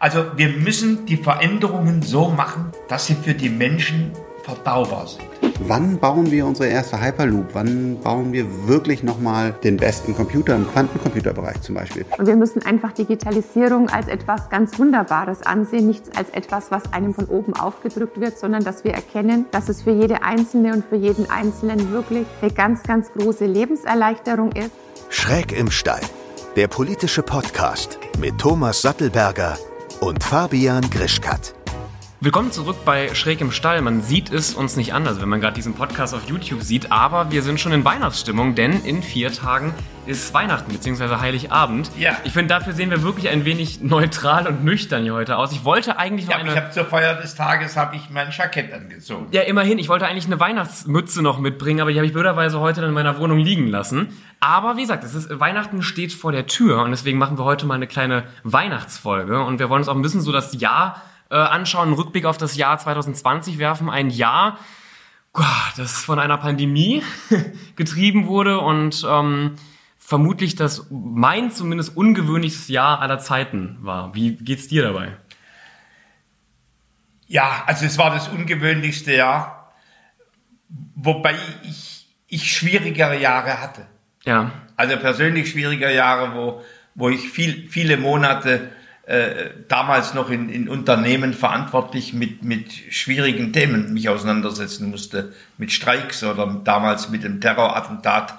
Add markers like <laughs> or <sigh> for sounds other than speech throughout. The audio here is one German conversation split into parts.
Also wir müssen die Veränderungen so machen, dass sie für die Menschen verdaubar sind. Wann bauen wir unsere erste Hyperloop? Wann bauen wir wirklich nochmal den besten Computer im Quantencomputerbereich zum Beispiel? Und wir müssen einfach Digitalisierung als etwas ganz Wunderbares ansehen, nicht als etwas, was einem von oben aufgedrückt wird, sondern dass wir erkennen, dass es für jede Einzelne und für jeden Einzelnen wirklich eine ganz, ganz große Lebenserleichterung ist. Schräg im Stall, der politische Podcast mit Thomas Sattelberger und Fabian Grischkat. Willkommen zurück bei Schräg im Stall. Man sieht es uns nicht anders, wenn man gerade diesen Podcast auf YouTube sieht, aber wir sind schon in Weihnachtsstimmung, denn in vier Tagen ist Weihnachten bzw. Heiligabend. Ja. Ich finde, dafür sehen wir wirklich ein wenig neutral und nüchtern hier heute aus. Ich wollte eigentlich noch Ja, eine... ich habe zur Feier des Tages habe ich mein Jackett angezogen. Ja, immerhin. Ich wollte eigentlich eine Weihnachtsmütze noch mitbringen, aber die habe ich blöderweise heute in meiner Wohnung liegen lassen. Aber wie gesagt, es ist, Weihnachten steht vor der Tür und deswegen machen wir heute mal eine kleine Weihnachtsfolge und wir wollen uns auch ein bisschen so das Jahr äh, anschauen, einen Rückblick auf das Jahr 2020 werfen. Ein Jahr, das von einer Pandemie <laughs> getrieben wurde und ähm, vermutlich das mein zumindest ungewöhnlichstes Jahr aller Zeiten war. Wie geht's dir dabei? Ja, also es war das ungewöhnlichste Jahr, wobei ich, ich schwierigere Jahre hatte. Ja. Also persönlich schwierige Jahre, wo, wo ich viel, viele Monate äh, damals noch in, in Unternehmen verantwortlich mit, mit schwierigen Themen mich auseinandersetzen musste, mit Streiks oder damals mit dem Terrorattentat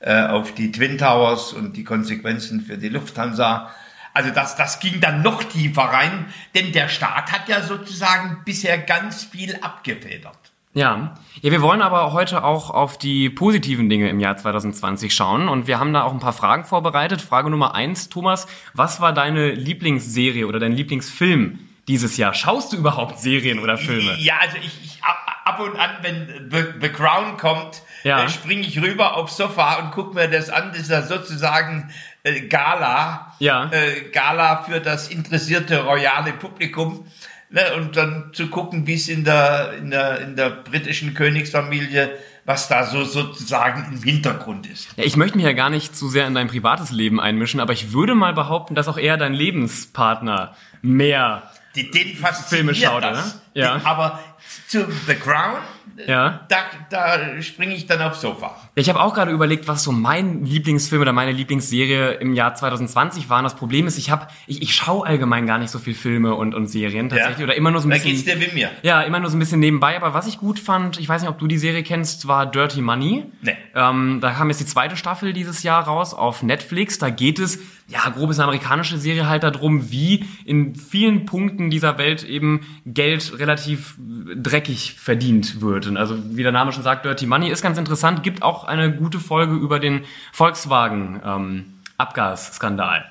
äh, auf die Twin Towers und die Konsequenzen für die Lufthansa. Also das, das ging dann noch tiefer rein, denn der Staat hat ja sozusagen bisher ganz viel abgefedert. Ja. Ja, wir wollen aber heute auch auf die positiven Dinge im Jahr 2020 schauen und wir haben da auch ein paar Fragen vorbereitet. Frage Nummer eins, Thomas, was war deine Lieblingsserie oder dein Lieblingsfilm dieses Jahr? Schaust du überhaupt Serien oder Filme? Ja, also ich, ich ab, und an, wenn The, The Crown kommt, Ja. äh, springe ich rüber aufs Sofa und gucke mir das an. Das ist ja sozusagen äh, Gala. Ja. Äh, Gala für das interessierte royale Publikum. Ne, und dann zu gucken, wie es in der, in, der, in der britischen Königsfamilie, was da so sozusagen im Hintergrund ist. Ja, ich möchte mich ja gar nicht zu sehr in dein privates Leben einmischen, aber ich würde mal behaupten, dass auch eher dein Lebenspartner mehr Die, den Filme schaut, das. oder? Ja. Den, aber zu The Crown, Ja. da, da springe ich dann aufs Sofa. Ich habe auch gerade überlegt, was so mein Lieblingsfilm oder meine Lieblingsserie im Jahr 2020 war. Und das Problem ist, ich habe, ich, ich schaue allgemein gar nicht so viel Filme und, und Serien tatsächlich Ja. oder immer nur so ein Da bisschen. geht's dir wie mir. Ja, immer nur so ein bisschen nebenbei. Aber was ich gut fand, ich weiß nicht, ob du die Serie kennst, war Dirty Money. Nee. Ähm, da kam jetzt die zweite Staffel dieses Jahr raus auf Netflix. Da geht es, ja, grob ist eine amerikanische Serie halt darum, wie in vielen Punkten dieser Welt eben Geld relativ dreckig verdient wird. Und also, wie der Name schon sagt, Dirty Money ist ganz interessant. Gibt auch eine gute Folge über den Volkswagen ähm, Abgasskandal.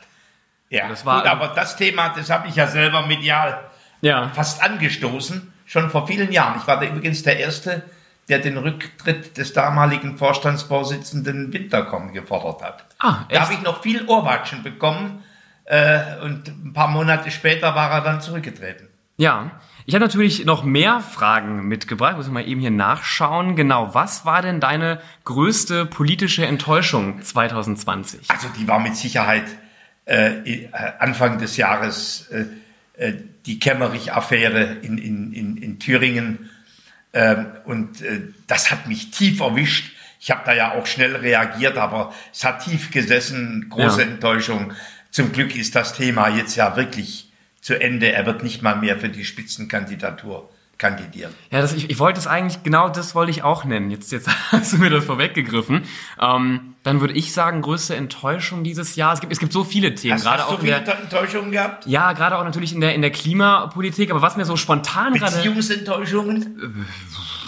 Ja, Das war- gut, aber das Thema, das habe ich ja selber medial Ja. fast angestoßen, schon vor vielen Jahren. Ich war da übrigens der Erste, der den Rücktritt des damaligen Vorstandsvorsitzenden Winterkorn gefordert hat. Ah, Da habe ich noch viel Ohrwatschen bekommen äh, und ein paar Monate später war er dann zurückgetreten. Ja, ich habe natürlich noch mehr Fragen mitgebracht. Muss ich mal eben hier nachschauen. Genau, was war denn deine größte politische Enttäuschung 2020? Also die war mit Sicherheit äh, Anfang des Jahres äh, äh, die Kemmerich-Affäre in, in, in, in Thüringen. Ähm, und äh, das hat mich tief erwischt. Ich habe da ja auch schnell reagiert, aber es hat tief gesessen, große Ja. Enttäuschung. Zum Glück ist das Thema jetzt ja wirklich zu Ende. Er wird nicht mal mehr für die Spitzenkandidatur kandidieren. Ja, das, ich, ich wollte es eigentlich, genau das wollte ich auch nennen. Jetzt, jetzt <laughs> hast du mir das vorweggegriffen. Ähm, dann würde ich sagen, größte Enttäuschung dieses Jahr. Es gibt, es gibt so viele Themen, Hast, gerade hast du auch in viele der, Enttäuschungen gehabt? ja, gerade auch natürlich in der, in der Klimapolitik. Aber was mir so spontan gerade, Beziehungsenttäuschungen?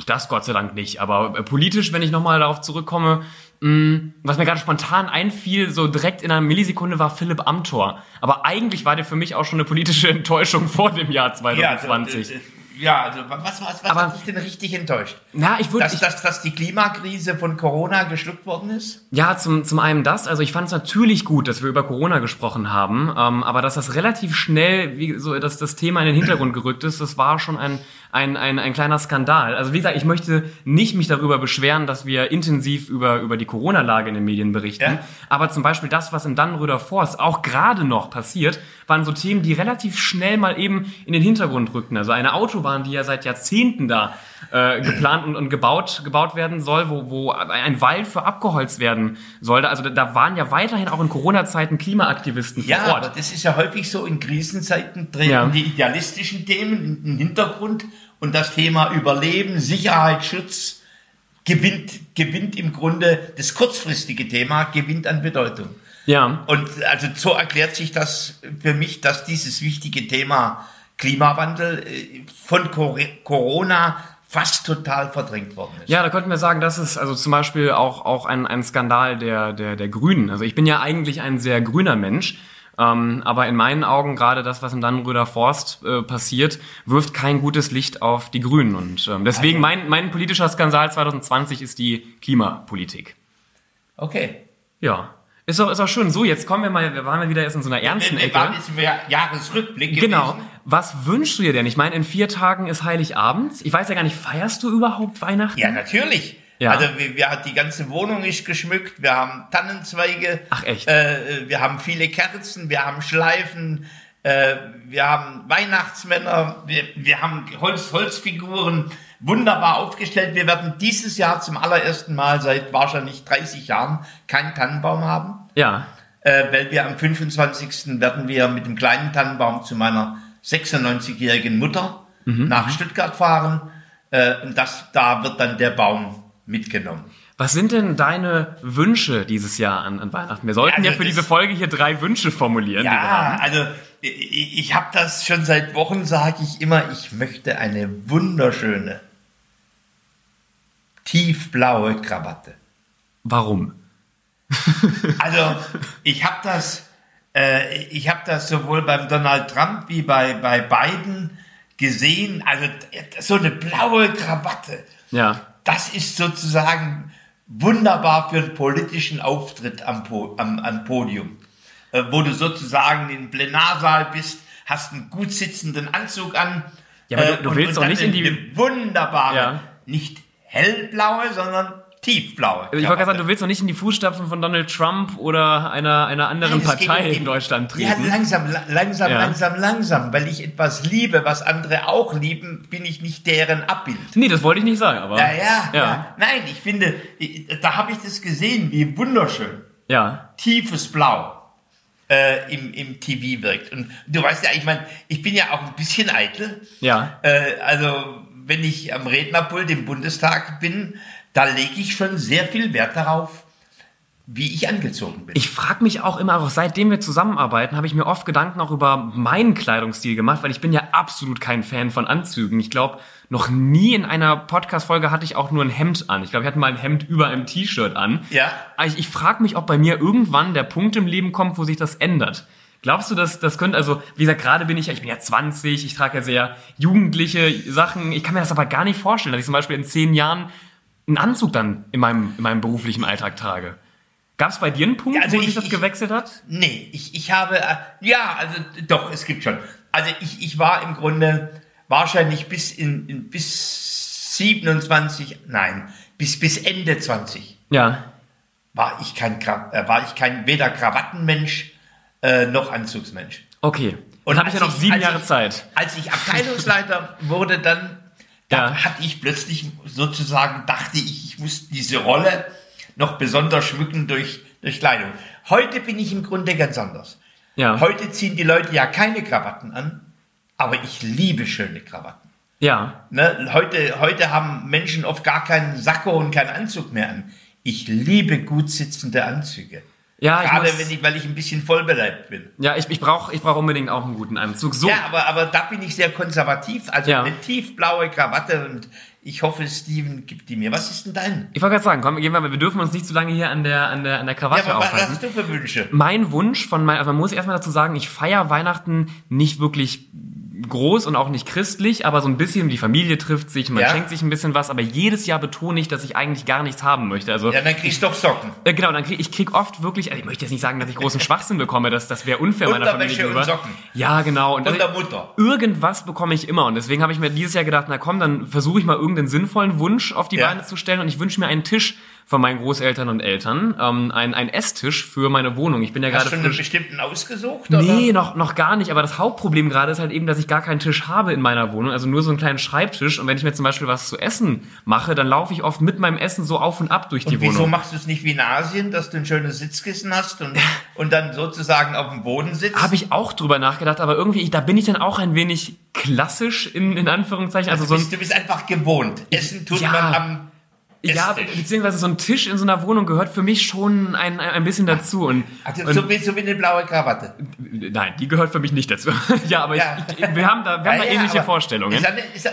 das Gott sei Dank nicht, aber äh, politisch, wenn ich nochmal darauf zurückkomme, was mir gerade spontan einfiel, so direkt in einer Millisekunde war Philipp Amthor. Aber eigentlich war der für mich auch schon eine politische <laughs> Enttäuschung vor dem Jahr 2020. Ja, äh, ja also was, was, was Aber- hat dich denn richtig enttäuscht? Na, ich würde, Dass, dass, dass die Klimakrise von Corona geschluckt worden ist? Ja, zum, zum einen das. Also ich fand es natürlich gut, dass wir über Corona gesprochen haben, ähm, aber dass das relativ schnell, wie so dass das Thema in den Hintergrund gerückt ist, das war schon ein, ein, ein, ein kleiner Skandal. Also wie gesagt, ich möchte nicht mich darüber beschweren, dass wir intensiv über, über die Corona-Lage in den Medien berichten. Ja. Aber zum Beispiel das, was in Dannenröder Forst auch gerade noch passiert, waren so Themen, die relativ schnell mal eben in den Hintergrund rückten. Also eine Autobahn, die ja seit Jahrzehnten da äh, geplant und, und gebaut, gebaut werden soll, wo, wo ein Wald für abgeholzt werden sollte. Also da, waren ja weiterhin auch in Corona-Zeiten Klimaaktivisten vor Ja, aber Ort. das ist ja häufig so, in Krisenzeiten treten Ja. die idealistischen Themen in den Hintergrund und das Thema Überleben, Sicherheit, Schutz gewinnt, gewinnt im Grunde, das kurzfristige Thema gewinnt an Bedeutung. Ja. Und also so erklärt sich das für mich, dass dieses wichtige Thema Klimawandel äh, von Cor- Corona fast total verdrängt worden ist. Ja, da könnten wir sagen, das ist also zum Beispiel auch, auch ein, ein Skandal der, der, der Grünen. Also ich bin ja eigentlich ein sehr grüner Mensch. Ähm, aber in meinen Augen gerade das, was in Dannenröder Forst äh, passiert, wirft kein gutes Licht auf die Grünen. Und ähm, deswegen mein, mein politischer Skandal 2020 ist die Klimapolitik. Okay. Ja. Ist doch, ist doch schön. So, jetzt kommen wir mal, wir waren ja wieder erst in so einer ernsten Wir waren Ecke. jetzt im Jahr- Jahresrückblick Genau. Was wünschst du dir denn? Ich meine, in vier Tagen ist Heiligabend. Ich weiß ja gar nicht, feierst du überhaupt Weihnachten? Ja, natürlich. Ja. Also wir, wir, die ganze Wohnung ist geschmückt, wir haben Tannenzweige, Ach, echt? Äh, wir haben viele Kerzen, wir haben Schleifen, äh, wir haben Weihnachtsmänner, wir, wir haben Holz, Holzfiguren, wunderbar aufgestellt. Wir werden dieses Jahr zum allerersten Mal seit wahrscheinlich 30 Jahren keinen Tannenbaum haben, Ja. äh, weil wir am 25. werden wir mit dem kleinen Tannenbaum zu meiner 96-jährigen Mutter Mhm. nach Stuttgart fahren. Äh, und das, da wird dann der Baum mitgenommen. Was sind denn deine Wünsche dieses Jahr an, an Weihnachten? Wir sollten Ja, ja, also für das- diese Folge hier drei Wünsche formulieren. Ja, also ich, ich habe das schon seit Wochen, sage ich immer, ich möchte eine wunderschöne, tiefblaue Krawatte. Warum? Also ich habe das, äh, ich habe das sowohl beim Donald Trump wie bei, bei Biden gesehen. Also so eine blaue Krawatte, Ja. das ist sozusagen wunderbar für einen politischen Auftritt am, po am, am Podium, äh, wo du sozusagen im Plenarsaal bist, hast einen gut sitzenden Anzug an. Ja, aber du- du und- willst und doch dann nicht in die- wunderbare, Ja. nicht hellblaue, sondern tiefblaue. Also ich wollte gerade sagen, du willst doch nicht in die Fußstapfen von Donald Trump oder einer, einer anderen Nein, Partei in Deutschland Ja, treten. langsam, la- langsam, Ja. langsam, langsam. Weil ich etwas liebe, was andere auch lieben, bin ich nicht deren Abbild. nee, das wollte ich nicht sagen, aber. Ja, ja, ja. Ja. Nein, ich finde, da habe ich das gesehen, wie wunderschön ja. tiefes Blau äh, im, im TV wirkt. Und du weißt ja, ich meine, ich bin ja auch ein bisschen eitel. Ja. Äh, also, wenn ich am Rednerpult im Bundestag bin, da lege ich schon sehr viel Wert darauf, wie ich angezogen bin. Ich frage mich auch immer, auch seitdem wir zusammenarbeiten, habe ich mir oft Gedanken auch über meinen Kleidungsstil gemacht, weil ich bin ja absolut kein Fan von Anzügen. Ich glaube, noch nie in einer Podcast-Folge hatte ich auch nur ein Hemd an. Ich glaube, ich hatte mal ein Hemd über einem T-Shirt an. Ja. Ich, ich frage mich, ob bei mir irgendwann der Punkt im Leben kommt, wo sich das ändert. Glaubst du, dass das könnte, also wie gesagt, gerade bin ich ja, ich bin ja 20, ich trage ja sehr jugendliche Sachen. Ich kann mir das aber gar nicht vorstellen, dass ich zum Beispiel in zehn Jahren einen Anzug dann in meinem, in meinem beruflichen Alltag trage. Gab es bei dir einen Punkt, Ja, also wo sich ich- das ich- gewechselt hat? Nee, ich, ich habe, äh, ja, also doch, es gibt schon. Also ich, ich war im Grunde wahrscheinlich bis in, in bis 27, nein, bis, bis Ende 20 Ja. war ich kein, äh, war ich kein weder Krawattenmensch äh, noch Anzugsmensch. Okay. Und habe ich ja noch sieben Jahre ich, Zeit. Als ich Abteilungsleiter wurde, dann da Ja. hatte ich plötzlich sozusagen, dachte ich, ich muss diese Rolle noch besonders schmücken durch, durch Kleidung. Heute bin ich im Grunde ganz anders. Ja. Heute ziehen die Leute ja keine Krawatten an, aber ich liebe schöne Krawatten. Ja. Ne? Heute, heute haben Menschen oft gar keinen Sakko und keinen Anzug mehr an. Ich liebe gut sitzende Anzüge. Ja, ich Gerade muss- wenn ich, weil ich ein bisschen vollbeleibt bin. Ja, ich, ich brauche ich brauch unbedingt auch einen guten Anzug. So. Ja, aber, aber da bin ich sehr konservativ. Also Ja. eine tiefblaue Krawatte und ich hoffe, Steven gibt die mir. Was ist denn dein? Ich wollte gerade sagen, komm, gehen wir, wir dürfen uns nicht zu lange hier an der, an der, an der Ja, Krawatte aber was aufhalten. hast du für Wünsche? Mein Wunsch von mein, also man muss erstmal dazu sagen, ich feiere Weihnachten nicht wirklich groß und auch nicht christlich, aber so ein bisschen die Familie trifft sich, man Ja. schenkt sich ein bisschen was, aber jedes Jahr betone ich, dass ich eigentlich gar nichts haben möchte. Also Ja, dann kriegst du doch Socken. äh, genau, dann krieg, ich krieg oft wirklich, also ich möchte jetzt nicht sagen, dass ich großen Schwachsinn bekomme, das, das wäre unfair meiner Familie Unterwäsche und gegenüber. Socken. Ja, genau. Und das- der Mutter. Irgendwas bekomme ich immer und deswegen habe ich mir dieses Jahr gedacht, na komm, dann versuche ich mal irgendeinen sinnvollen Wunsch auf die Ja. Beine zu stellen und ich wünsche mir einen Tisch von meinen Großeltern und Eltern, ähm, ein, ein Esstisch für meine Wohnung. Ich bin ja Hast gerade du einen bestimmten ausgesucht? Nee, noch, noch gar nicht. Aber das Hauptproblem gerade ist halt eben, dass ich gar keinen Tisch habe in meiner Wohnung. Also nur so einen kleinen Schreibtisch. Und wenn ich mir zum Beispiel was zu essen mache, dann laufe ich oft mit meinem Essen so auf und ab durch die Und wieso Wohnung. machst du es nicht wie in Asien, dass du ein schönes Sitzkissen hast und, und dann sozusagen auf dem Boden sitzt? Habe ich auch drüber nachgedacht, aber irgendwie, ich, da bin ich dann auch ein wenig klassisch in, in Anführungszeichen. Also so du, ein, bist, du bist einfach gewohnt. Essen tut Ja. man am ja, beziehungsweise so ein Tisch in so einer Wohnung gehört für mich schon ein, ein bisschen dazu. Und, Also, und so, wie, so wie eine blaue Krawatte. nein, die gehört für mich nicht dazu. <laughs> ja, aber Ja. Ich, ich, wir haben da, wir haben Ja, da ähnliche Vorstellungen. Ist ist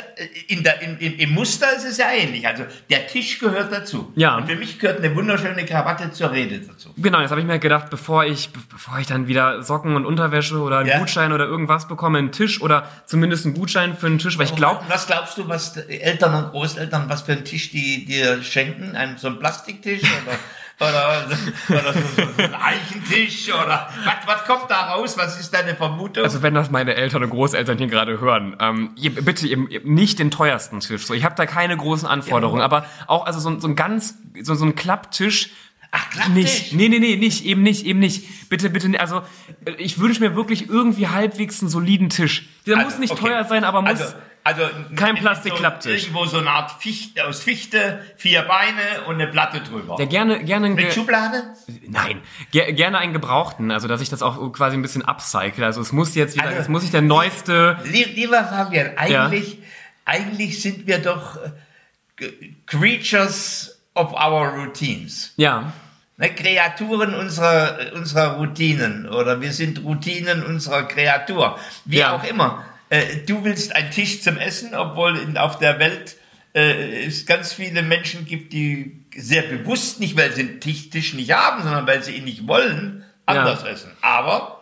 in der, in, in, Im Muster ist es ja ähnlich. Also der Tisch gehört dazu. Ja. Und für mich gehört eine wunderschöne Krawatte zur Rede dazu. Genau, jetzt habe ich mir gedacht, bevor ich, be- bevor ich dann wieder Socken und Unterwäsche oder einen. Gutschein oder irgendwas bekomme, einen Tisch oder zumindest einen Gutschein für einen Tisch, weil ich glaube, Was glaubst du, was Eltern und Großeltern, was für einen Tisch die dir schenken? Ein, so ein Plastiktisch oder, oder, oder so, so, so ein Eichentisch oder was, was kommt da raus? Was ist deine Vermutung? also wenn das meine Eltern und Großeltern hier gerade hören, ähm, ihr, bitte ihr, nicht den teuersten Tisch. So, ich habe da keine großen Anforderungen, aber auch also so, ein- so ein ganz so, so ein Klapptisch. Ach, Klapptisch? Nicht, nee, nee, nee, nicht, eben nicht, eben nicht. Bitte, bitte, also äh, ich wünsche mir wirklich irgendwie halbwegs einen soliden Tisch. Der Also, muss nicht okay. teuer sein, aber muss Also, also kein so, Plastikklapptisch. irgendwo so eine Art Fichte, aus Fichte, vier Beine und eine Platte drüber. der gerne, gerne Mit Ge- Schublade? Nein, Ger gerne einen gebrauchten, also dass ich das auch quasi ein bisschen upcycle. Also es muss jetzt wieder, Also- es muss nicht der neueste. Lie- Lieber Fabian, eigentlich, eigentlich sind wir doch äh, Creatures of our routines. Ja, Ne, Kreaturen unserer, unserer Routinen oder wir sind Routinen unserer Kreatur. Wie Ja. auch immer. Äh, du willst einen Tisch zum Essen, obwohl in, auf der Welt äh, es ganz viele Menschen gibt, die sehr bewusst nicht, weil sie einen Tisch, Tisch nicht haben, sondern weil sie ihn nicht wollen, anders essen. Aber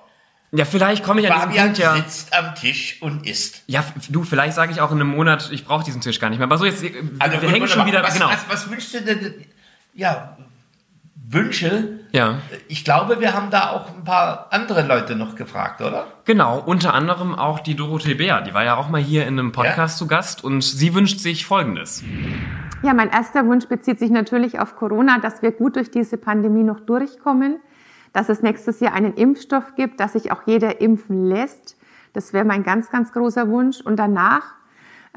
ja, vielleicht komme ich an Fabian Punkt ja. sitzt am Tisch und isst. Ja, du, vielleicht sage ich auch in einem Monat, ich brauche diesen Tisch gar nicht mehr. Aber so jetzt, äh, wir Also, hängen und- schon wieder, was, genau. was, was wünschst du denn? Ja, Wünsche. Ja, Ich glaube, wir haben da auch ein paar andere Leute noch gefragt, oder? genau. Unter anderem auch die Dorothee Bär. Die war ja auch mal hier in einem Podcast zu Gast und sie wünscht sich Folgendes. Ja, mein erster Wunsch bezieht sich natürlich auf Corona, dass wir gut durch diese Pandemie noch durchkommen, dass es nächstes Jahr einen Impfstoff gibt, dass sich auch jeder impfen lässt. Das wäre mein ganz, ganz großer Wunsch. Und danach,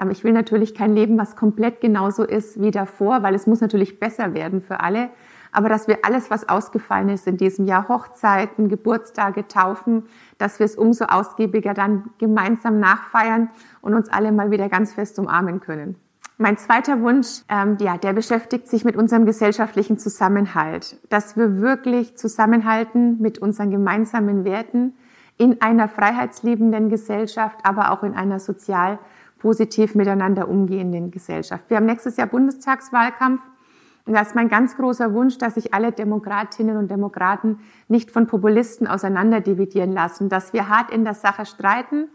ähm, ich will natürlich kein Leben, was komplett genauso ist wie davor, weil es muss natürlich besser werden für alle. Aber dass wir alles, was ausgefallen ist in diesem Jahr, Hochzeiten, Geburtstage, Taufen, dass wir es umso ausgiebiger dann gemeinsam nachfeiern und uns alle mal wieder ganz fest umarmen können. Mein zweiter Wunsch, ähm, ja, der beschäftigt sich mit unserem gesellschaftlichen Zusammenhalt, dass wir wirklich zusammenhalten mit unseren gemeinsamen Werten in einer freiheitsliebenden Gesellschaft, aber auch in einer sozial positiv miteinander umgehenden Gesellschaft. Wir haben nächstes Jahr Bundestagswahlkampf. Und das ist mein ganz großer Wunsch, dass sich alle Demokratinnen und Demokraten nicht von Populisten auseinanderdividieren lassen, dass wir hart in der Sache streiten,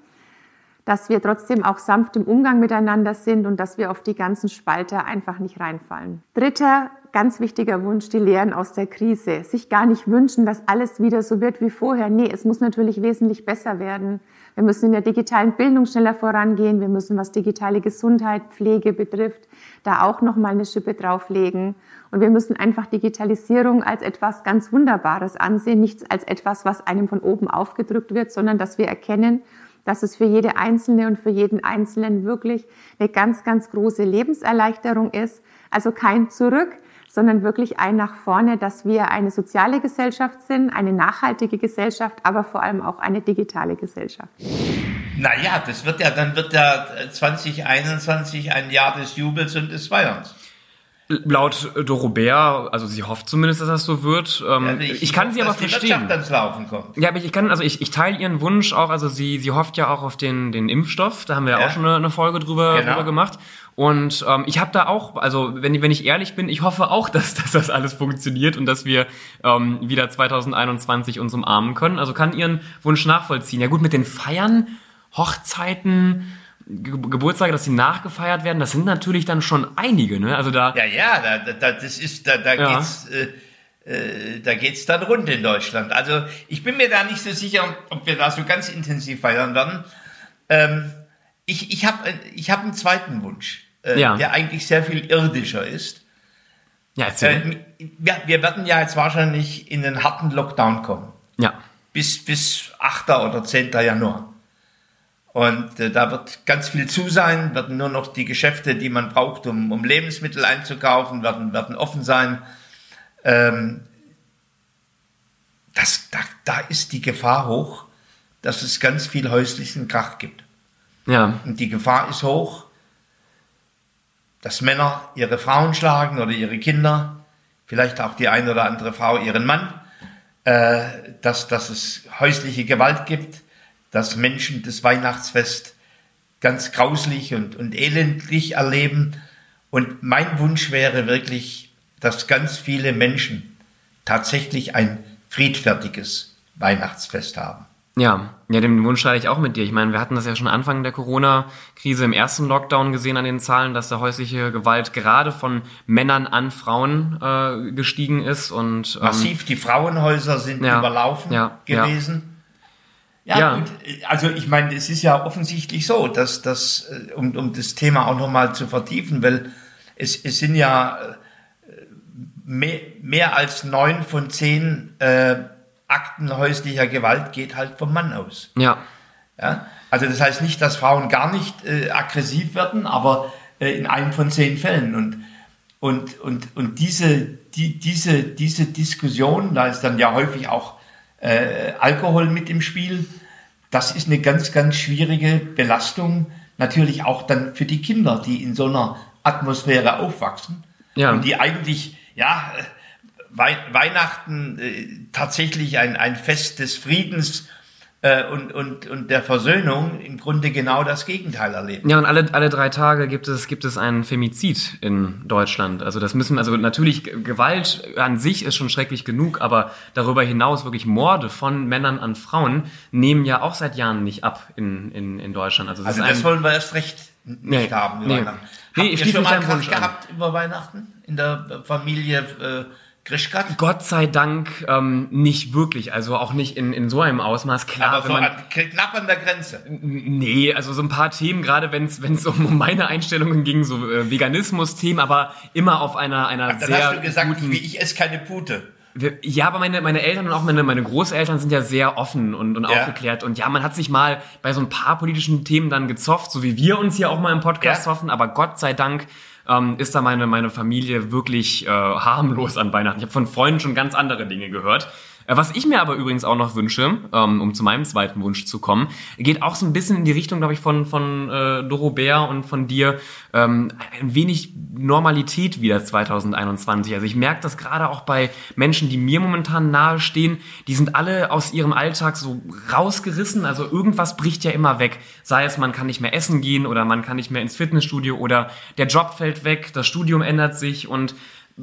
dass wir trotzdem auch sanft im Umgang miteinander sind und dass wir auf die ganzen Spalter einfach nicht reinfallen. Dritter ganz wichtiger Wunsch, die Lehren aus der Krise. Sich gar nicht wünschen, dass alles wieder so wird wie vorher. Nee, es muss natürlich wesentlich besser werden. Wir müssen in der digitalen Bildung schneller vorangehen. Wir müssen, was digitale Gesundheit, Pflege betrifft, da auch nochmal eine Schippe drauflegen. Und wir müssen einfach Digitalisierung als etwas ganz Wunderbares ansehen, nicht als etwas, was einem von oben aufgedrückt wird, sondern dass wir erkennen, dass es für jede Einzelne und für jeden Einzelnen wirklich eine ganz, ganz große Lebenserleichterung ist. Also kein Zurück, sondern wirklich ein nach vorne, dass wir eine soziale Gesellschaft sind, eine nachhaltige Gesellschaft, aber vor allem auch eine digitale Gesellschaft. Naja, das wird ja, dann wird ja 2021 ein Jahr des Jubels und des Feierns. Laut Doro Bär, also sie hofft zumindest, dass das so wird. Ähm, Ja, ich, kann sie aber verstehen. Ja, aber ich kann, also ich, ich teile ihren Wunsch auch, also sie, sie hofft ja auch auf den, den Impfstoff, da haben wir ja Ja. auch schon eine, eine Folge drüber, Genau. drüber gemacht. Und ähm, ich habe da auch, also wenn, wenn ich ehrlich bin, ich hoffe auch, <laughs> dass, dass das alles funktioniert und dass wir ähm, wieder 2021 uns umarmen können. Also kann ihren Wunsch nachvollziehen. Ja gut, mit den Feiern Hochzeiten, Ge Geburtstage, dass die nachgefeiert werden, das sind natürlich dann schon einige, ne? Also da. Ja, ja, da, da, das ist, da, da Ja. geht's, äh, äh, da geht's dann rund in Deutschland. Also ich bin mir da nicht so sicher, ob wir da so ganz intensiv feiern werden. Ähm, ich ich habe ich hab einen zweiten Wunsch, äh, Ja. der eigentlich sehr viel irdischer ist. Ja, erzähl. Äh, wir, wir werden ja jetzt wahrscheinlich in einen harten Lockdown kommen. ja. bis, bis 8. oder 10. Januar. Und äh, da wird ganz viel zu sein, werden nur noch die Geschäfte, die man braucht, um, um Lebensmittel einzukaufen, werden, werden offen sein. Ähm, das, da, da ist die Gefahr hoch, dass es ganz viel häuslichen Krach gibt. Ja. Und die Gefahr ist hoch, dass Männer ihre Frauen schlagen oder ihre Kinder, vielleicht auch die eine oder andere Frau ihren Mann, äh, dass, dass es häusliche Gewalt gibt, dass Menschen das Weihnachtsfest ganz grauslich und, und elendlich erleben. Und mein Wunsch wäre wirklich, dass ganz viele Menschen tatsächlich ein friedfertiges Weihnachtsfest haben. Ja, ja, den Wunsch teile ich auch mit dir. Ich meine, wir hatten das ja schon Anfang der Corona-Krise im ersten Lockdown gesehen an den Zahlen, dass da häusliche Gewalt gerade von Männern an Frauen äh, gestiegen ist und ähm, Massiv, die Frauenhäuser sind Ja, überlaufen ja, ja. gewesen. Ja, Ja. gut, also ich meine, es ist ja offensichtlich so, dass das, äh, um, um das Thema auch nochmal zu vertiefen, weil es, es sind ja äh, mehr, mehr als neun von zehn äh, Akten häuslicher Gewalt geht halt vom Mann aus. ja, Ja? Also das heißt nicht, dass Frauen gar nicht äh, aggressiv werden, aber äh, in einem von zehn Fällen. Und, und, und, und diese, die, diese, diese Diskussion, da ist dann ja häufig auch äh, Alkohol mit im Spiel, das ist eine ganz, ganz schwierige Belastung. Natürlich auch dann für die Kinder, die in so einer Atmosphäre aufwachsen. Ja. Und die eigentlich, ja, äh, Wei Weihnachten äh, tatsächlich ein, ein Fest des Friedens äh, und, und, und der Versöhnung im Grunde genau das Gegenteil erleben. Ja, und alle, alle drei Tage gibt es, gibt es einen Femizid in Deutschland. Also das müssen, also natürlich Gewalt an sich ist schon schrecklich genug, aber darüber hinaus wirklich Morde von Männern an Frauen nehmen ja auch seit Jahren nicht ab in, in, in Deutschland. Also das Also das ein, wollen wir erst recht nicht Nee, haben über nee. Weihnachten. Nee, Habt ich ihr schon mal Krach Wunsch an. gehabt über Weihnachten in der Familie äh, Grischkat? Gott sei Dank ähm, nicht wirklich, also auch nicht in, in so einem Ausmaß. Klar, Aber wenn man, an, knapp an der Grenze. Nee, also so ein paar Themen, gerade wenn es um meine Einstellungen ging, so äh, Veganismus-Themen, aber immer auf einer, einer Dann sehr hast du gesagt, guten... ich, ich esse keine Pute. Ja, aber meine, meine Eltern und auch meine, meine Großeltern sind ja sehr offen und, und Ja. aufgeklärt. Und ja, man hat sich mal bei so ein paar politischen Themen dann gezofft, so wie wir uns hier auch mal im Podcast Ja. zoffen. Aber Gott sei Dank ähm, ist da meine, meine Familie wirklich äh, harmlos an Weihnachten. Ich habe von Freunden schon ganz andere Dinge gehört. Äh, Was ich mir aber übrigens auch noch wünsche, ähm, um zu meinem zweiten Wunsch zu kommen, geht auch so ein bisschen in die Richtung, glaube ich, von, von äh, Doro Bär und von dir, ähm, ein wenig Normalität wieder 2021. Also ich merke das gerade auch bei Menschen, die mir momentan nahestehen, die sind alle aus ihrem Alltag so rausgerissen. Also irgendwas bricht ja immer weg. Sei es, man kann nicht mehr essen gehen oder man kann nicht mehr ins Fitnessstudio oder der Job fällt weg, das Studium ändert sich und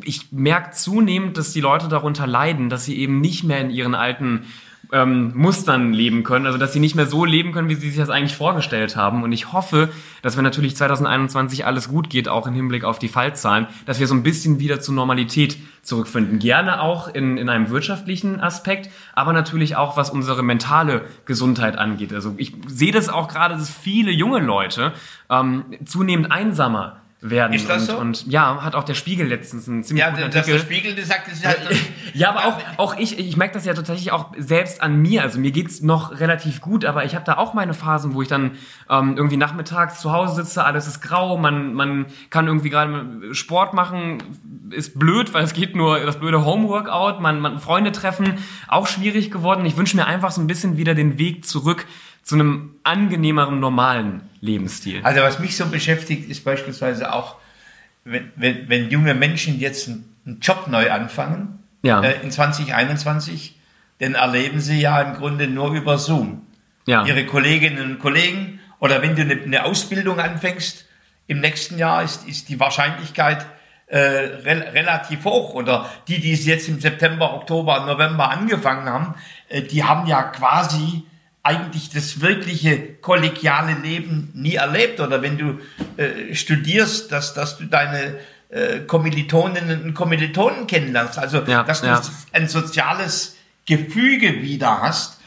ich merke zunehmend, dass die Leute darunter leiden, dass sie eben nicht mehr in ihren alten ähm, Mustern leben können, also dass sie nicht mehr so leben können, wie sie sich das eigentlich vorgestellt haben. Und ich hoffe, dass wenn natürlich 2021 alles gut geht, auch im Hinblick auf die Fallzahlen, dass wir so ein bisschen wieder zur Normalität zurückfinden. Gerne auch in, in einem wirtschaftlichen Aspekt, aber natürlich auch was unsere mentale Gesundheit angeht. Also ich sehe das auch gerade, dass viele junge Leute ähm, zunehmend einsamer werden. Ist das und, so? und ja, hat auch der Spiegel letztens einen ziemlich Ja, guten dass der Artikel. Spiegel das sagt, das ist halt... <laughs> Ja, aber auch, auch ich, ich merke das ja tatsächlich auch selbst an mir. Also mir geht's noch relativ gut, aber ich habe da auch meine Phasen, wo ich dann ähm, irgendwie nachmittags zu Hause sitze, alles ist grau, man, man kann irgendwie gerade Sport machen, ist blöd, weil es geht nur das blöde Homeworkout, man, man Freunde treffen, auch schwierig geworden. Ich wünsche mir einfach so ein bisschen wieder den Weg zurück zu einem angenehmeren, normalen Lebensstil. Also was mich so beschäftigt, ist beispielsweise auch, wenn, wenn, wenn junge Menschen jetzt einen, Job neu anfangen, Ja. äh, in 2021, dann erleben sie ja im Grunde nur über Zoom. Ja. Ihre Kolleginnen und Kollegen oder wenn du eine, eine Ausbildung anfängst, im nächsten Jahr ist, ist die Wahrscheinlichkeit äh, rel relativ hoch. Oder die, die es jetzt im September, Oktober, November angefangen haben, äh, die haben ja quasi eigentlich das wirkliche kollegiale Leben nie erlebt oder wenn du äh, studierst, dass, dass du deine äh, Kommilitoninnen und Kommilitonen kennenlernst. Also, Ja, dass du ja. ein soziales Gefüge wieder hast.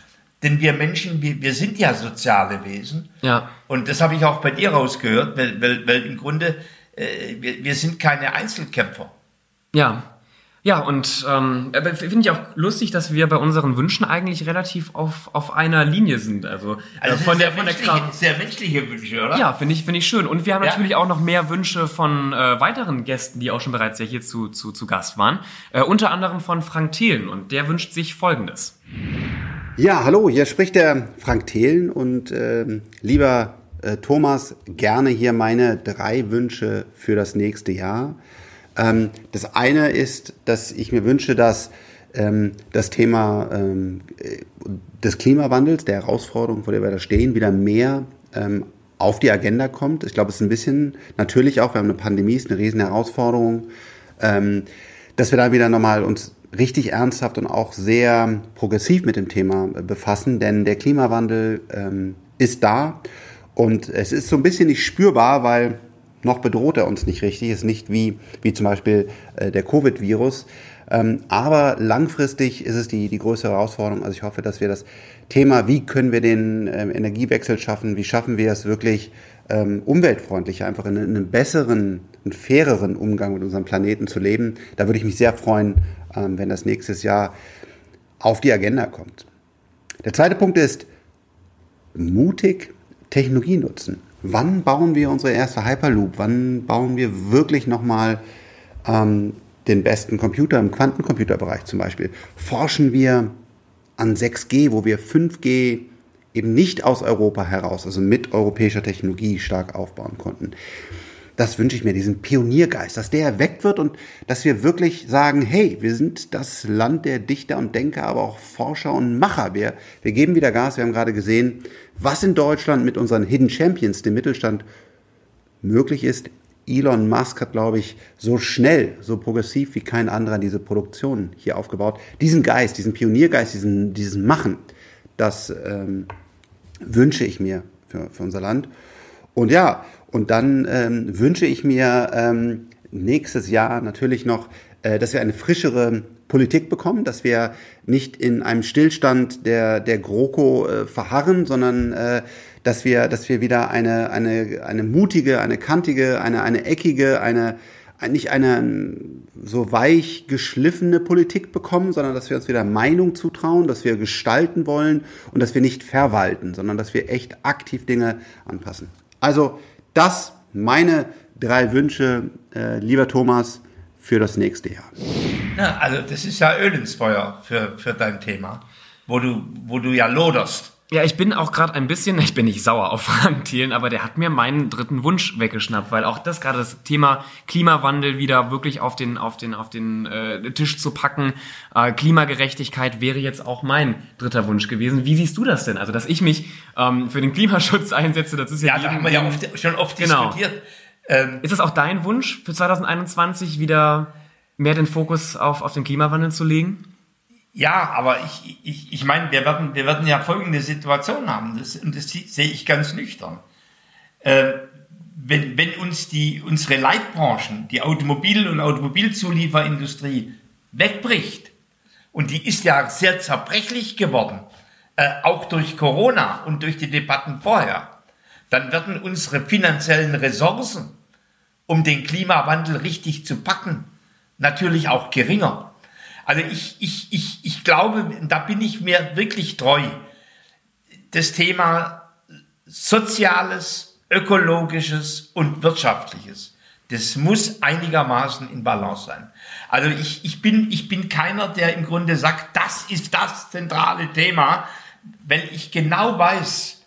Denn wir Menschen, wir, wir sind ja soziale Wesen. Ja. Und das habe ich auch bei dir rausgehört, weil, weil, weil im Grunde, äh, wir, wir sind keine Einzelkämpfer. Ja. Ja, und ähm, finde ich auch lustig, dass wir bei unseren Wünschen eigentlich relativ auf, auf einer Linie sind. Also, Also äh, von der von der Kram sehr menschliche Wünsche, oder? Ja, finde ich, finde ich schön. Und wir haben Ja. natürlich auch noch mehr Wünsche von äh, weiteren Gästen, die auch schon bereits ja hier zu, zu, zu Gast waren. Äh, unter anderem von Frank Thelen und der wünscht sich Folgendes. Ja, hallo, hier spricht der Frank Thelen und ähm, lieber äh, Thomas, gerne hier meine drei Wünsche für das nächste Jahr. Ähm, das eine ist, dass ich mir wünsche, dass ähm, das Thema ähm, äh, des Klimawandels, der Herausforderung, vor der wir da stehen, wieder mehr ähm, auf die Agenda kommt. Ich glaube, es ist ein bisschen natürlich auch, wir haben eine Pandemie, ist eine riesen Herausforderung, ähm, dass wir da wieder nochmal uns richtig ernsthaft und auch sehr progressiv mit dem Thema äh, befassen, denn der Klimawandel ähm, ist da und es ist so ein bisschen nicht spürbar, weil noch bedroht er uns nicht richtig, ist nicht wie, wie zum Beispiel äh, der Covid-Virus. Ähm, aber langfristig ist es die, die größte Herausforderung. Also ich hoffe, dass wir das Thema, wie können wir den ähm, Energiewechsel schaffen, wie schaffen wir es wirklich ähm, umweltfreundlich, einfach in, in einem besseren, einen faireren Umgang mit unserem Planeten zu leben. Da würde ich mich sehr freuen, ähm, wenn das nächstes Jahr auf die Agenda kommt. Der zweite Punkt ist, mutig Technologie nutzen. Wann bauen wir unsere erste Hyperloop? Wann bauen wir wirklich nochmal ähm, den besten Computer im Quantencomputerbereich zum Beispiel? Forschen wir an 6G, wo wir 5G eben nicht aus Europa heraus, also mit europäischer Technologie stark aufbauen konnten. Das wünsche ich mir, diesen Pioniergeist, dass der erweckt wird und dass wir wirklich sagen, hey, wir sind das Land der Dichter und Denker, aber auch Forscher und Macher. Wir, wir geben wieder Gas. Wir haben gerade gesehen, was in Deutschland mit unseren Hidden Champions, dem Mittelstand, möglich ist. Elon Musk hat, glaube ich, so schnell, so progressiv wie kein anderer diese Produktion hier aufgebaut. Diesen Geist, diesen Pioniergeist, diesen, diesen Machen, das ähm, wünsche ich mir für, für unser Land. Und ja, und dann ähm, wünsche ich mir ähm, nächstes Jahr natürlich noch, äh, dass wir eine frischere Politik bekommen, dass wir nicht in einem Stillstand der, der GroKo äh, verharren, sondern äh, dass wir, dass wir wieder eine, eine, eine mutige, eine kantige, eine, eine eckige, eine, nicht eine so weich geschliffene Politik bekommen, sondern dass wir uns wieder Meinung zutrauen, dass wir gestalten wollen und dass wir nicht verwalten, sondern dass wir echt aktiv Dinge anpassen. Also das meine drei Wünsche, äh, lieber Thomas, für das nächste Jahr. Ja, also das ist ja Öl ins Feuer für, für dein Thema, wo du, wo du ja loderst. Ja, ich bin auch gerade ein bisschen, <laughs> ich bin nicht sauer auf Frank Thielen, aber der hat mir meinen dritten Wunsch weggeschnappt, weil auch das gerade das Thema Klimawandel wieder wirklich auf den auf den auf den äh, Tisch zu packen, äh, Klimagerechtigkeit wäre jetzt auch mein dritter Wunsch gewesen. Wie siehst du das denn? Also, dass ich mich ähm, für den Klimaschutz <laughs> einsetze, das ist ja, Ja, da haben wir ja oft, schon oft Genau. diskutiert. Ähm, Ist es auch dein Wunsch für 2021 wieder mehr den Fokus auf auf den Klimawandel zu legen? Ja, aber ich, ich, ich meine, wir werden, wir werden ja folgende Situation haben, das, und das sehe ich ganz nüchtern. Äh, wenn, wenn uns die, unsere Leitbranchen, die Automobil- und Automobilzulieferindustrie wegbricht, und die ist ja sehr zerbrechlich geworden, äh, auch durch Corona und durch die Debatten vorher, dann werden unsere finanziellen Ressourcen, um den Klimawandel richtig zu packen, natürlich auch geringer. Also ich, ich, ich, ich glaube, da bin ich mir wirklich treu. Das Thema Soziales, Ökologisches und Wirtschaftliches, das muss einigermaßen in Balance sein. Also ich, ich, bin, ich bin keiner, der im Grunde sagt, das ist das zentrale Thema, weil ich genau weiß,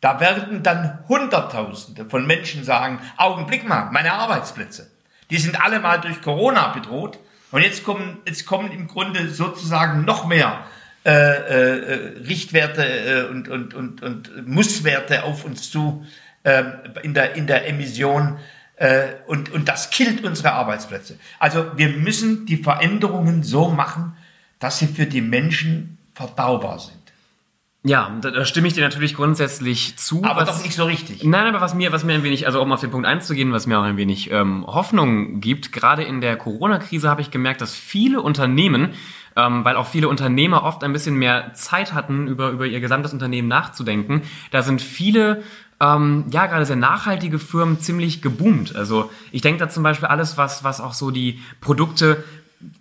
da werden dann Hunderttausende von Menschen sagen, Augenblick mal, meine Arbeitsplätze, die sind alle mal durch Corona bedroht und jetzt kommen, jetzt kommen im Grunde sozusagen noch mehr äh, äh, Richtwerte äh, und, und, und, und Musswerte auf uns zu äh, in, der, in der Emission äh, und, und das killt unsere Arbeitsplätze. Also wir müssen die Veränderungen so machen, dass sie für die Menschen verdaubar sind. Ja, da, da stimme ich dir natürlich grundsätzlich zu. Aber was, doch nicht so richtig. Nein, aber was mir, was mir ein wenig, also um auf den Punkt einzugehen, was mir auch ein wenig ähm, Hoffnung gibt, gerade in der Corona-Krise habe ich gemerkt, dass viele Unternehmen, ähm, weil auch viele Unternehmer oft ein bisschen mehr Zeit hatten, über, über ihr gesamtes Unternehmen nachzudenken, da sind viele ähm, ja, gerade sehr nachhaltige Firmen ziemlich geboomt. Also ich denke da zum Beispiel alles, was, was auch so die Produkte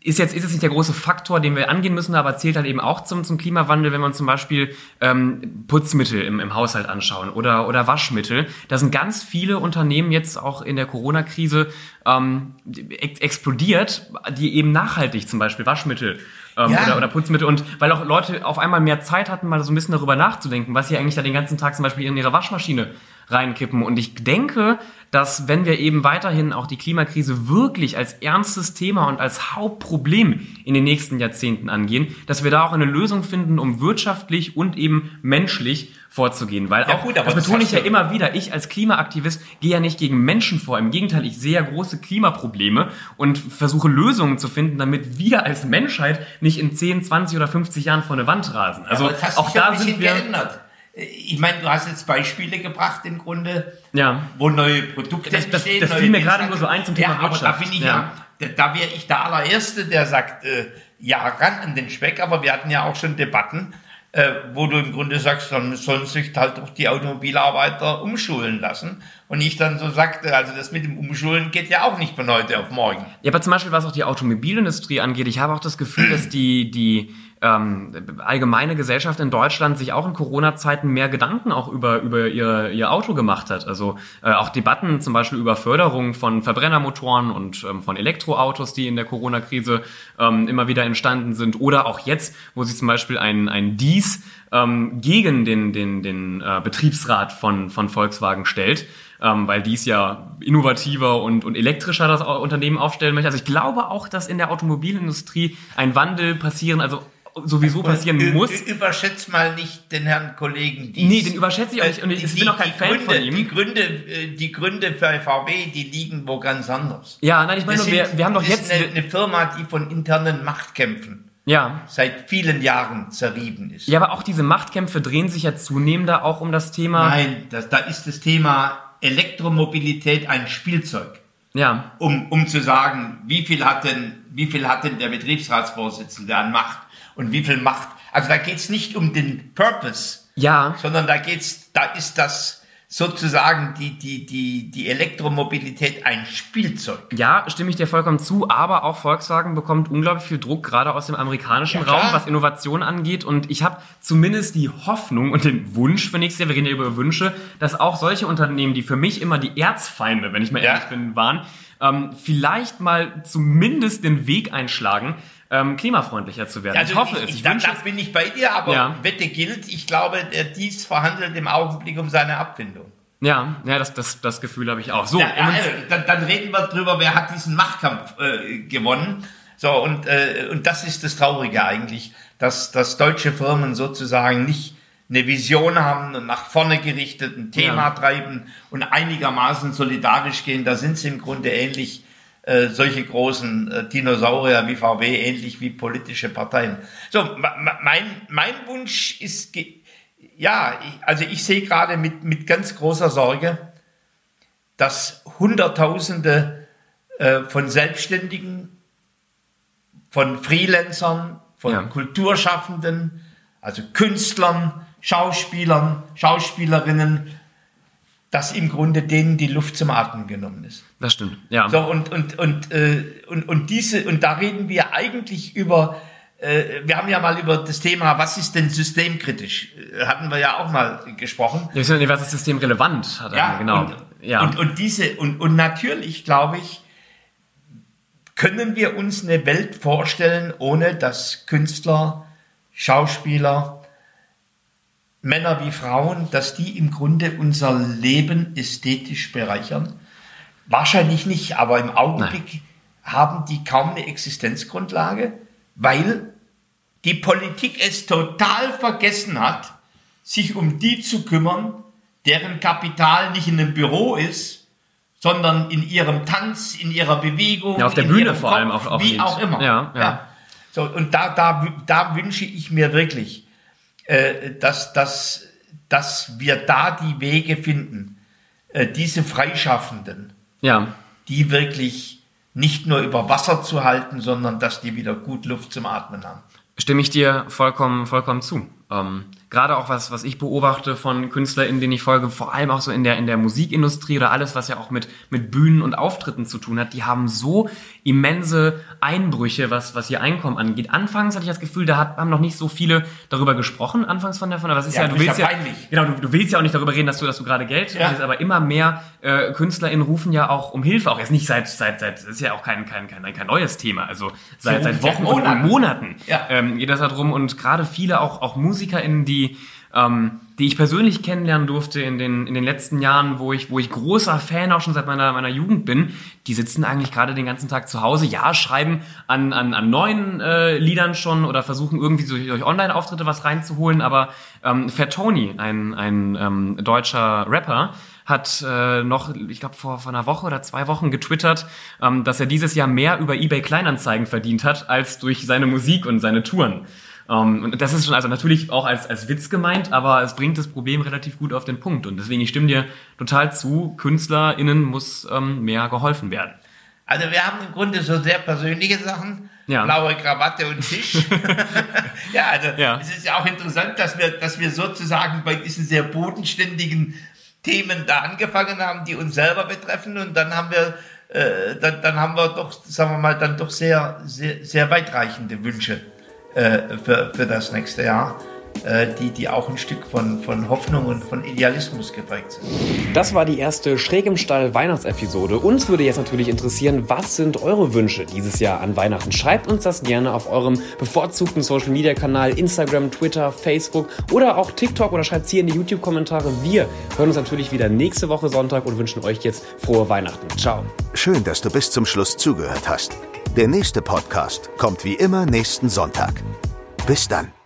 ist jetzt ist es nicht der große Faktor, den wir angehen müssen, aber zählt halt eben auch zum, zum Klimawandel, wenn man zum Beispiel ähm, Putzmittel im, im Haushalt anschauen oder, oder Waschmittel. Da sind ganz viele Unternehmen jetzt auch in der Corona-Krise ähm, ex explodiert, die eben nachhaltig zum Beispiel Waschmittel ähm, Ja. oder, oder Putzmittel und weil auch Leute auf einmal mehr Zeit hatten, mal so ein bisschen darüber nachzudenken, was sie eigentlich da den ganzen Tag zum Beispiel in ihre Waschmaschine reinkippen. Und ich denke, dass wenn wir eben weiterhin auch die Klimakrise wirklich als ernstes Thema und als Hauptproblem in den nächsten Jahrzehnten angehen, dass wir da auch eine Lösung finden, um wirtschaftlich und eben menschlich vorzugehen. Weil Ja auch, gut, aber das betone ich ja immer wieder, ich als Klimaaktivist gehe ja nicht gegen Menschen vor. Im Gegenteil, ich sehe ja große Klimaprobleme und versuche Lösungen zu finden, damit wir als Menschheit nicht in 10, 20 oder 50 Jahren vor eine Wand rasen. Also hat auch ja da ein sind wir... geändert. Ich meine, du hast jetzt Beispiele gebracht im Grunde, Ja. wo neue Produkte Das- das- entstehen. das fiel mir gerade nur so ein zum Thema ja, aber da Wirtschaft. bin ich Ja. ja, da, da wäre ich der allererste, der sagt, äh, ja, ran an den Speck, aber wir hatten ja auch schon Debatten, äh, wo du im Grunde sagst, dann sollen sich halt auch die Automobilarbeiter umschulen lassen. Und ich dann so sagte, also das mit dem Umschulen geht ja auch nicht von heute auf morgen. Ja, aber zum Beispiel, was auch die Automobilindustrie angeht, ich habe auch das Gefühl, dass die, die ähm, allgemeine Gesellschaft in Deutschland sich auch in Corona-Zeiten mehr Gedanken auch über, über ihr, ihr Auto gemacht hat. Also äh, auch Debatten zum Beispiel über Förderung von Verbrennermotoren und ähm, von Elektroautos, die in der Corona-Krise ähm, immer wieder entstanden sind. Oder auch jetzt, wo sich zum Beispiel ein, ein Dies ähm, gegen den, den, den äh, Betriebsrat von, von Volkswagen stellt ähm, weil dies ja innovativer und, und elektrischer das Unternehmen aufstellen möchte. Also ich glaube auch, dass in der Automobilindustrie ein Wandel passieren, also sowieso passieren Ü- muss. ü- Überschätzt mal nicht den Herrn Kollegen Dies. Nee, den überschätze ich auch nicht und ich Äh, bin auch kein Fan Gründe, von ihm. Die Gründe, äh, die Gründe für VW, die liegen wo ganz anders. Ja, nein, ich meine, nur, wir, sind- wir haben doch das jetzt... ist eine, eine Firma, die von internen Machtkämpfen ja, seit vielen Jahren zerrieben ist. ja, aber auch diese Machtkämpfe drehen sich ja zunehmender auch um das Thema... Nein, das, da ist das Thema Elektromobilität ein Spielzeug. Ja, Um, um zu sagen, wie viel hat denn, wie viel hat denn der Betriebsratsvorsitzende an Macht und wie viel Macht. Also da geht es nicht um den Purpose, ja, sondern da geht's, da ist das sozusagen die, die, die, die Elektromobilität ein Spielzeug. Ja, stimme ich dir vollkommen zu, aber auch Volkswagen bekommt unglaublich viel Druck, gerade aus dem amerikanischen Ja. Raum, was Innovation angeht. Und ich habe zumindest die Hoffnung und den Wunsch für nächstes Jahr, wir reden ja über Wünsche, dass auch solche Unternehmen, die für mich immer die Erzfeinde, wenn ich mal Ja. ehrlich bin, waren, ähm, vielleicht mal zumindest den Weg einschlagen, ähm, klimafreundlicher zu werden. ich hoffe es. Ich da, wünsche da es. bin ich bei dir, aber Ja. Wette gilt. Ich glaube, der dies verhandelt im Augenblick um seine Abfindung. Ja, ja, das, das, das Gefühl habe ich auch. So, Ja, also, dann, dann reden wir drüber, wer hat diesen Machtkampf äh, gewonnen. So, und, äh, und das ist das Traurige eigentlich, dass, dass deutsche Firmen sozusagen nicht eine Vision haben und nach vorne gerichtet ein Thema Ja. treiben und einigermaßen solidarisch gehen. Da sind sie im Grunde ähnlich, äh, solche großen äh, Dinosaurier wie VW, ähnlich wie politische Parteien. So, mein, mein Wunsch ist, ja, ich, also ich sehe gerade mit, mit ganz großer Sorge, dass Hunderttausende äh, von Selbstständigen, von Freelancern, von Ja. Kulturschaffenden, also Künstlern, Schauspielern, Schauspielerinnen, dass im Grunde denen die Luft zum Atmen genommen ist. das stimmt. Ja. So, und, und, und, äh, und, und diese, und da reden wir eigentlich über, äh, wir haben ja mal über das Thema, was ist denn systemkritisch, äh, hatten wir ja auch mal gesprochen. Ja, was ist systemrelevant? Hat Ja, genau. Und, ja. und, und diese, und, und natürlich, glaube ich, können wir uns eine Welt vorstellen, ohne dass Künstler, Schauspieler, Männer wie Frauen, dass die im Grunde unser Leben ästhetisch bereichern? Wahrscheinlich nicht, aber im Augenblick haben die kaum eine Existenzgrundlage, weil die Politik es total vergessen hat, sich um die zu kümmern, deren Kapital nicht in einem Büro ist, sondern in ihrem Tanz, in ihrer Bewegung. Ja, auf der Bühne vor allem auch- auch wie auch immer. Ja, ja. So, und da, da, da wünsche ich mir wirklich, äh, dass, dass, dass wir da die Wege finden, äh, diese Freischaffenden, Ja. die wirklich nicht nur über Wasser zu halten, sondern dass die wieder gut Luft zum Atmen haben. Stimme ich dir vollkommen, vollkommen zu. Ähm, Gerade auch was, was ich beobachte von KünstlerInnen, denen ich folge, vor allem auch so in der, in der Musikindustrie oder alles, was ja auch mit, mit Bühnen und Auftritten zu tun hat, die haben so immense Einbrüche, was, was ihr Einkommen angeht. Anfangs hatte ich das Gefühl, da hat, haben noch nicht so viele darüber gesprochen, anfangs von der, von der, was ist Ja, ja, du willst ja peinlich. genau, du, du willst ja auch nicht darüber reden, dass du, dass du gerade Geld Ja. verdienst, aber immer mehr äh, KünstlerInnen rufen ja auch um Hilfe, auch jetzt nicht seit, seit, seit, das ist ja auch kein, kein, kein, kein neues Thema, also seit, seit Wochen und Monaten. Monaten Ja. ähm, geht das darum und gerade viele auch, auch MusikerInnen, die, ähm, die ich persönlich kennenlernen durfte in den, in den letzten Jahren, wo ich, wo ich großer Fan auch schon seit meiner, meiner Jugend bin, die sitzen eigentlich gerade den ganzen Tag zu Hause, ja, schreiben an, an, an neuen äh, Liedern schon oder versuchen irgendwie so durch Online-Auftritte was reinzuholen, aber ähm, Fat Tony, ein, ein ähm, deutscher Rapper, hat äh, noch, ich glaube, vor, vor einer Woche oder zwei Wochen getwittert, ähm, dass er dieses Jahr mehr über eBay Kleinanzeigen verdient hat, als durch seine Musik und seine Touren. Ähm, und das ist schon also natürlich auch als, als Witz gemeint, aber es bringt das Problem relativ gut auf den Punkt. Und deswegen, ich stimme dir total zu, KünstlerInnen muss ähm, mehr geholfen werden. Also wir haben im Grunde so sehr persönliche Sachen, Ja. blaue Krawatte und Tisch. <laughs> <laughs> ja, also Ja. es ist ja auch interessant, dass wir, dass wir sozusagen bei diesen sehr bodenständigen Themen da angefangen haben, die uns selber betreffen und dann haben wir äh, dann, dann haben wir doch, sagen wir mal, dann doch sehr, sehr, sehr weitreichende Wünsche äh, für, für das nächste Jahr, die, die auch ein Stück von, von Hoffnung und von Idealismus geprägt sind. Das war die erste Schräg im Stall Weihnachtsepisode. Uns würde jetzt natürlich interessieren, was sind eure Wünsche dieses Jahr an Weihnachten? Schreibt uns das gerne auf eurem bevorzugten Social Media Kanal, Instagram, Twitter, Facebook oder auch TikTok oder schreibt hier in die YouTube-Kommentare. Wir hören uns natürlich wieder nächste Woche Sonntag und wünschen euch jetzt frohe Weihnachten. Ciao. Schön, dass du bis zum Schluss zugehört hast. Der nächste Podcast kommt wie immer nächsten Sonntag. Bis dann.